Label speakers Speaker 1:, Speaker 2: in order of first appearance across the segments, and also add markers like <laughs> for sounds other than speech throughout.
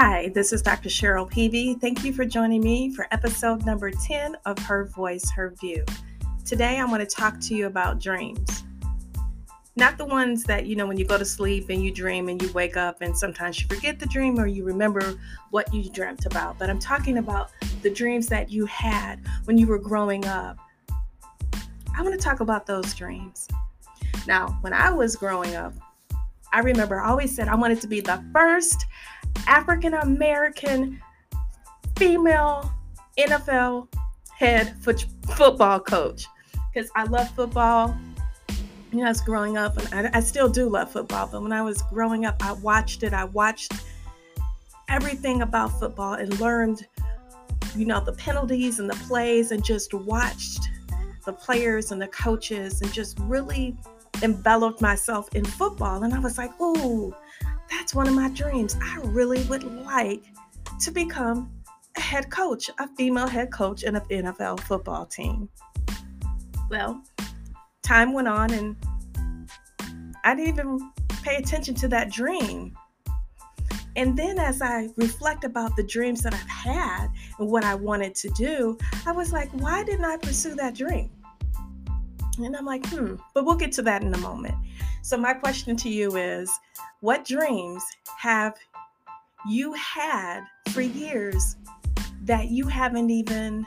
Speaker 1: Hi, this is Dr. Cheryl Peavy. Thank you for joining me for episode number 10 of Her Voice, Her View. Today, I want to talk to you about dreams. Not the ones that, you know, when you go to sleep and you dream and you wake up and sometimes you forget the dream or you remember what you dreamt about, but I'm talking about the dreams that you had when you were growing up. I want to talk about those dreams. Now, when I was growing up, I remember I always said I wanted to be the first African American female NFL head foot, football coach because I love football. You know, I was growing up, and I, I still do love football. But when I was growing up, I watched it. I watched everything about football and learned, you know, the penalties and the plays, and just watched the players and the coaches, and just really enveloped myself in football. And I was like, "Ooh, that's one of my dreams. I really would like to become a head coach, a female head coach in an NFL football team. Well, time went on and I didn't even pay attention to that dream. And then as I reflect about the dreams that I've had and what I wanted to do, I was like, why didn't I pursue that dream? And I'm like, hmm, but we'll get to that in a moment. So, my question to you is what dreams have you had for years that you haven't even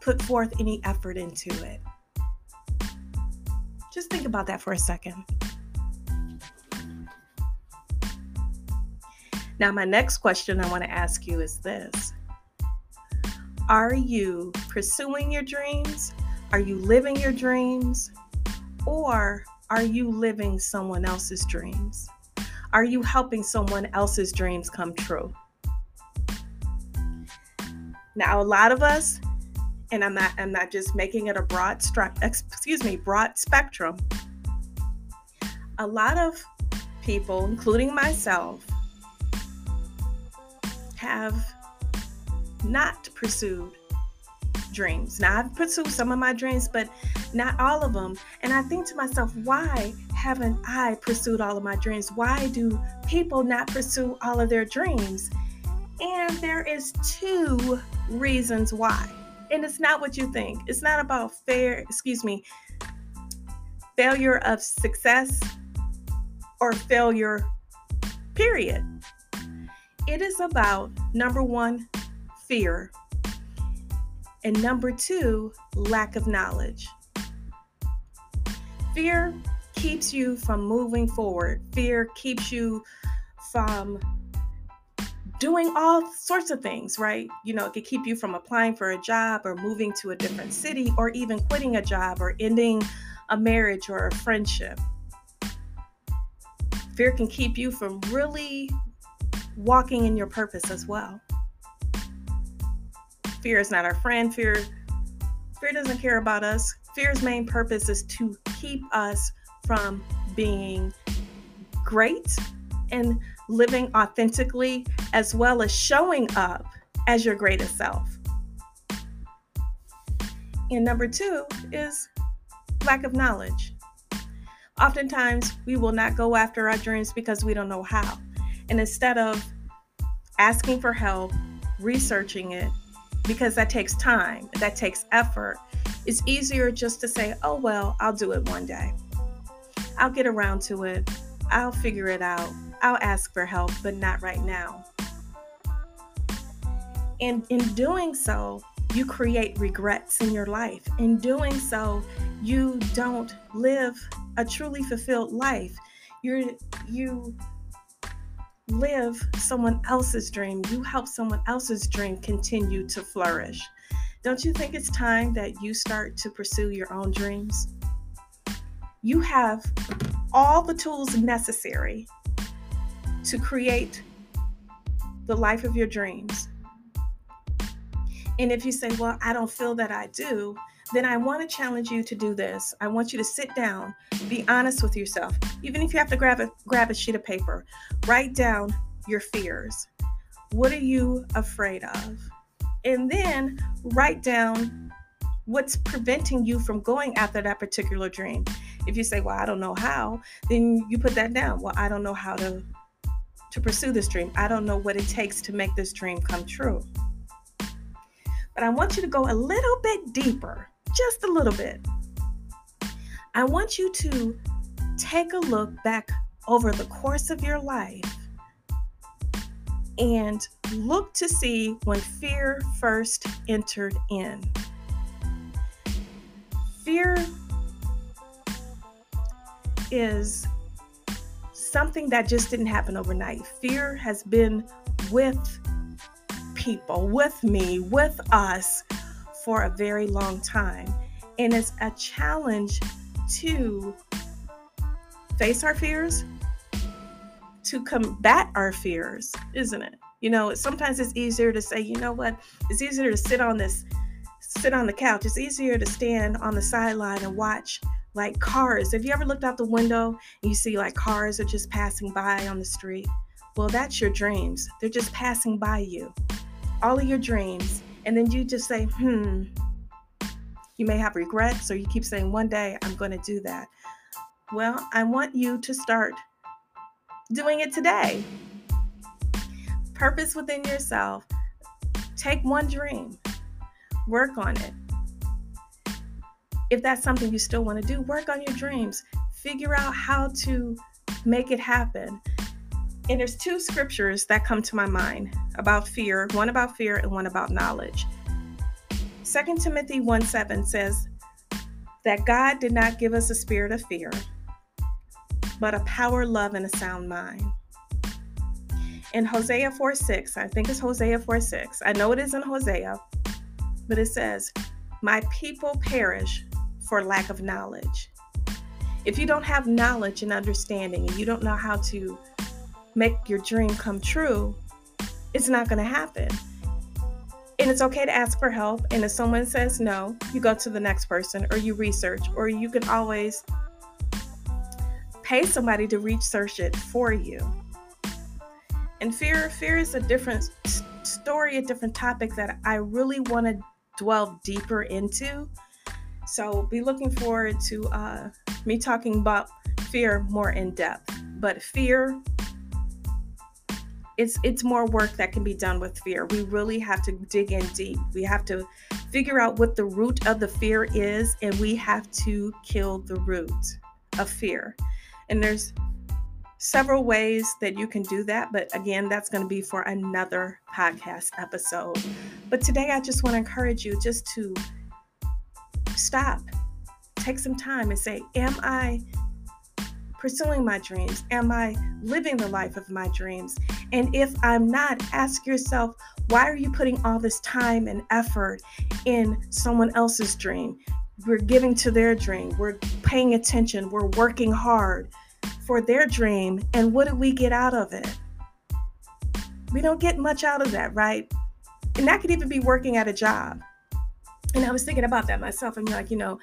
Speaker 1: put forth any effort into it? Just think about that for a second. Now, my next question I want to ask you is this Are you pursuing your dreams? Are you living your dreams? Or are you living someone else's dreams? Are you helping someone else's dreams come true? Now, a lot of us, and I'm not, I'm not just making it a broad, stru- excuse me, broad spectrum. A lot of people, including myself, have not pursued dreams. Now, I've pursued some of my dreams, but not all of them. And I think to myself, why haven't I pursued all of my dreams? Why do people not pursue all of their dreams? And there is two reasons why. And it's not what you think. It's not about fair, excuse me, failure of success or failure, period. It is about number one, fear and number two, lack of knowledge. Fear keeps you from moving forward, fear keeps you from doing all sorts of things, right? You know, it could keep you from applying for a job or moving to a different city or even quitting a job or ending a marriage or a friendship. Fear can keep you from really walking in your purpose as well. Fear is not our friend. Fear fear doesn't care about us. Fear's main purpose is to keep us from being great and living authentically as well as showing up as your greatest self. And number 2 is lack of knowledge. Oftentimes, we will not go after our dreams because we don't know how. And instead of asking for help, researching it, because that takes time, that takes effort. It's easier just to say, oh, well, I'll do it one day. I'll get around to it. I'll figure it out. I'll ask for help, but not right now. And in doing so, you create regrets in your life. In doing so, you don't live a truly fulfilled life. You're you live someone else's dream. You help someone else's dream continue to flourish. Don't you think it's time that you start to pursue your own dreams? You have all the tools necessary to create the life of your dreams. And if you say, Well, I don't feel that I do, then I want to challenge you to do this. I want you to sit down, be honest with yourself. Even if you have to grab a grab a sheet of paper, write down your fears. What are you afraid of? And then write down what's preventing you from going after that particular dream. If you say, "Well, I don't know how," then you put that down. Well, I don't know how to to pursue this dream. I don't know what it takes to make this dream come true. But I want you to go a little bit deeper, just a little bit. I want you to take a look back over the course of your life and look to see when fear first entered in. Fear is something that just didn't happen overnight. Fear has been with people, with me, with us for a very long time. And it's a challenge to face our fears, to combat our fears, isn't it? You know, sometimes it's easier to say, you know what? It's easier to sit on this sit on the couch. It's easier to stand on the sideline and watch like cars. Have you ever looked out the window and you see like cars are just passing by on the street? Well, that's your dreams. They're just passing by you. All of your dreams. And then you just say, hmm. You may have regrets, or you keep saying, one day I'm going to do that. Well, I want you to start doing it today. Purpose within yourself. Take one dream, work on it. If that's something you still want to do, work on your dreams. Figure out how to make it happen. And there's two scriptures that come to my mind about fear, one about fear and one about knowledge. 2 Timothy 1 7 says that God did not give us a spirit of fear, but a power, love, and a sound mind. In Hosea 4 6, I think it's Hosea 4 6, I know it is in Hosea, but it says, My people perish for lack of knowledge. If you don't have knowledge and understanding and you don't know how to make your dream come true, it's not going to happen. And it's okay to ask for help. And if someone says no, you go to the next person or you research, or you can always pay somebody to research it for you. And fear, fear is a different story, a different topic that I really want to dwell deeper into. So be looking forward to uh, me talking about fear more in depth. But fear, it's it's more work that can be done with fear. We really have to dig in deep. We have to figure out what the root of the fear is, and we have to kill the root of fear. And there's several ways that you can do that. But again, that's going to be for another podcast episode. But today, I just want to encourage you just to stop, take some time and say, Am I pursuing my dreams? Am I living the life of my dreams? And if I'm not, ask yourself, why are you putting all this time and effort in someone else's dream? We're giving to their dream. We're paying attention. We're working hard for their dream. And what do we get out of it? We don't get much out of that, right? And that could even be working at a job. And I was thinking about that myself. I'm like, you know,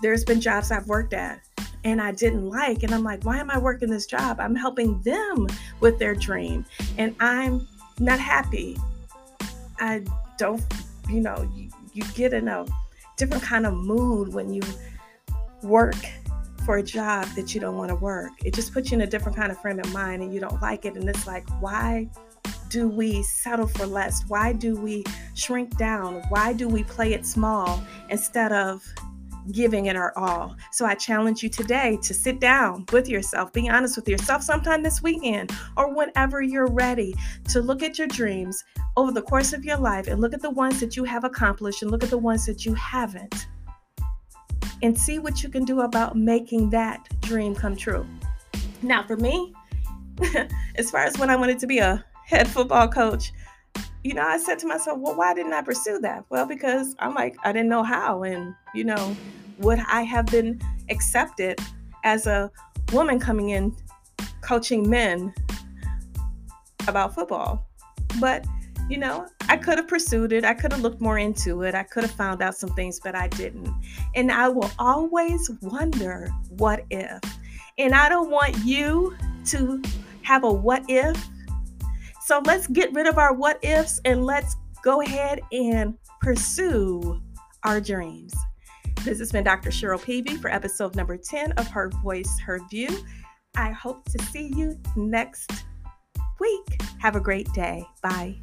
Speaker 1: there's been jobs I've worked at and I didn't like. And I'm like, why am I working this job? I'm helping them with their dream. And I'm not happy. I don't, you know, you, you get in a different kind of mood when you work for a job that you don't want to work. It just puts you in a different kind of frame of mind and you don't like it. And it's like, why do we settle for less? Why do we shrink down? Why do we play it small instead of giving it our all? So I challenge you today to sit down with yourself, be honest with yourself sometime this weekend or whenever you're ready to look at your dreams over the course of your life and look at the ones that you have accomplished and look at the ones that you haven't and see what you can do about making that dream come true. Now, for me, <laughs> as far as when I wanted to be a head football coach, you know, I said to myself, well, why didn't I pursue that? Well, because I'm like, I didn't know how. And, you know, would I have been accepted as a woman coming in coaching men about football? But you know, I could have pursued it. I could have looked more into it. I could have found out some things, but I didn't. And I will always wonder what if. And I don't want you to have a what if. So let's get rid of our what ifs and let's go ahead and pursue our dreams. This has been Dr. Cheryl Peavy for episode number 10 of Her Voice, Her View. I hope to see you next week. Have a great day. Bye.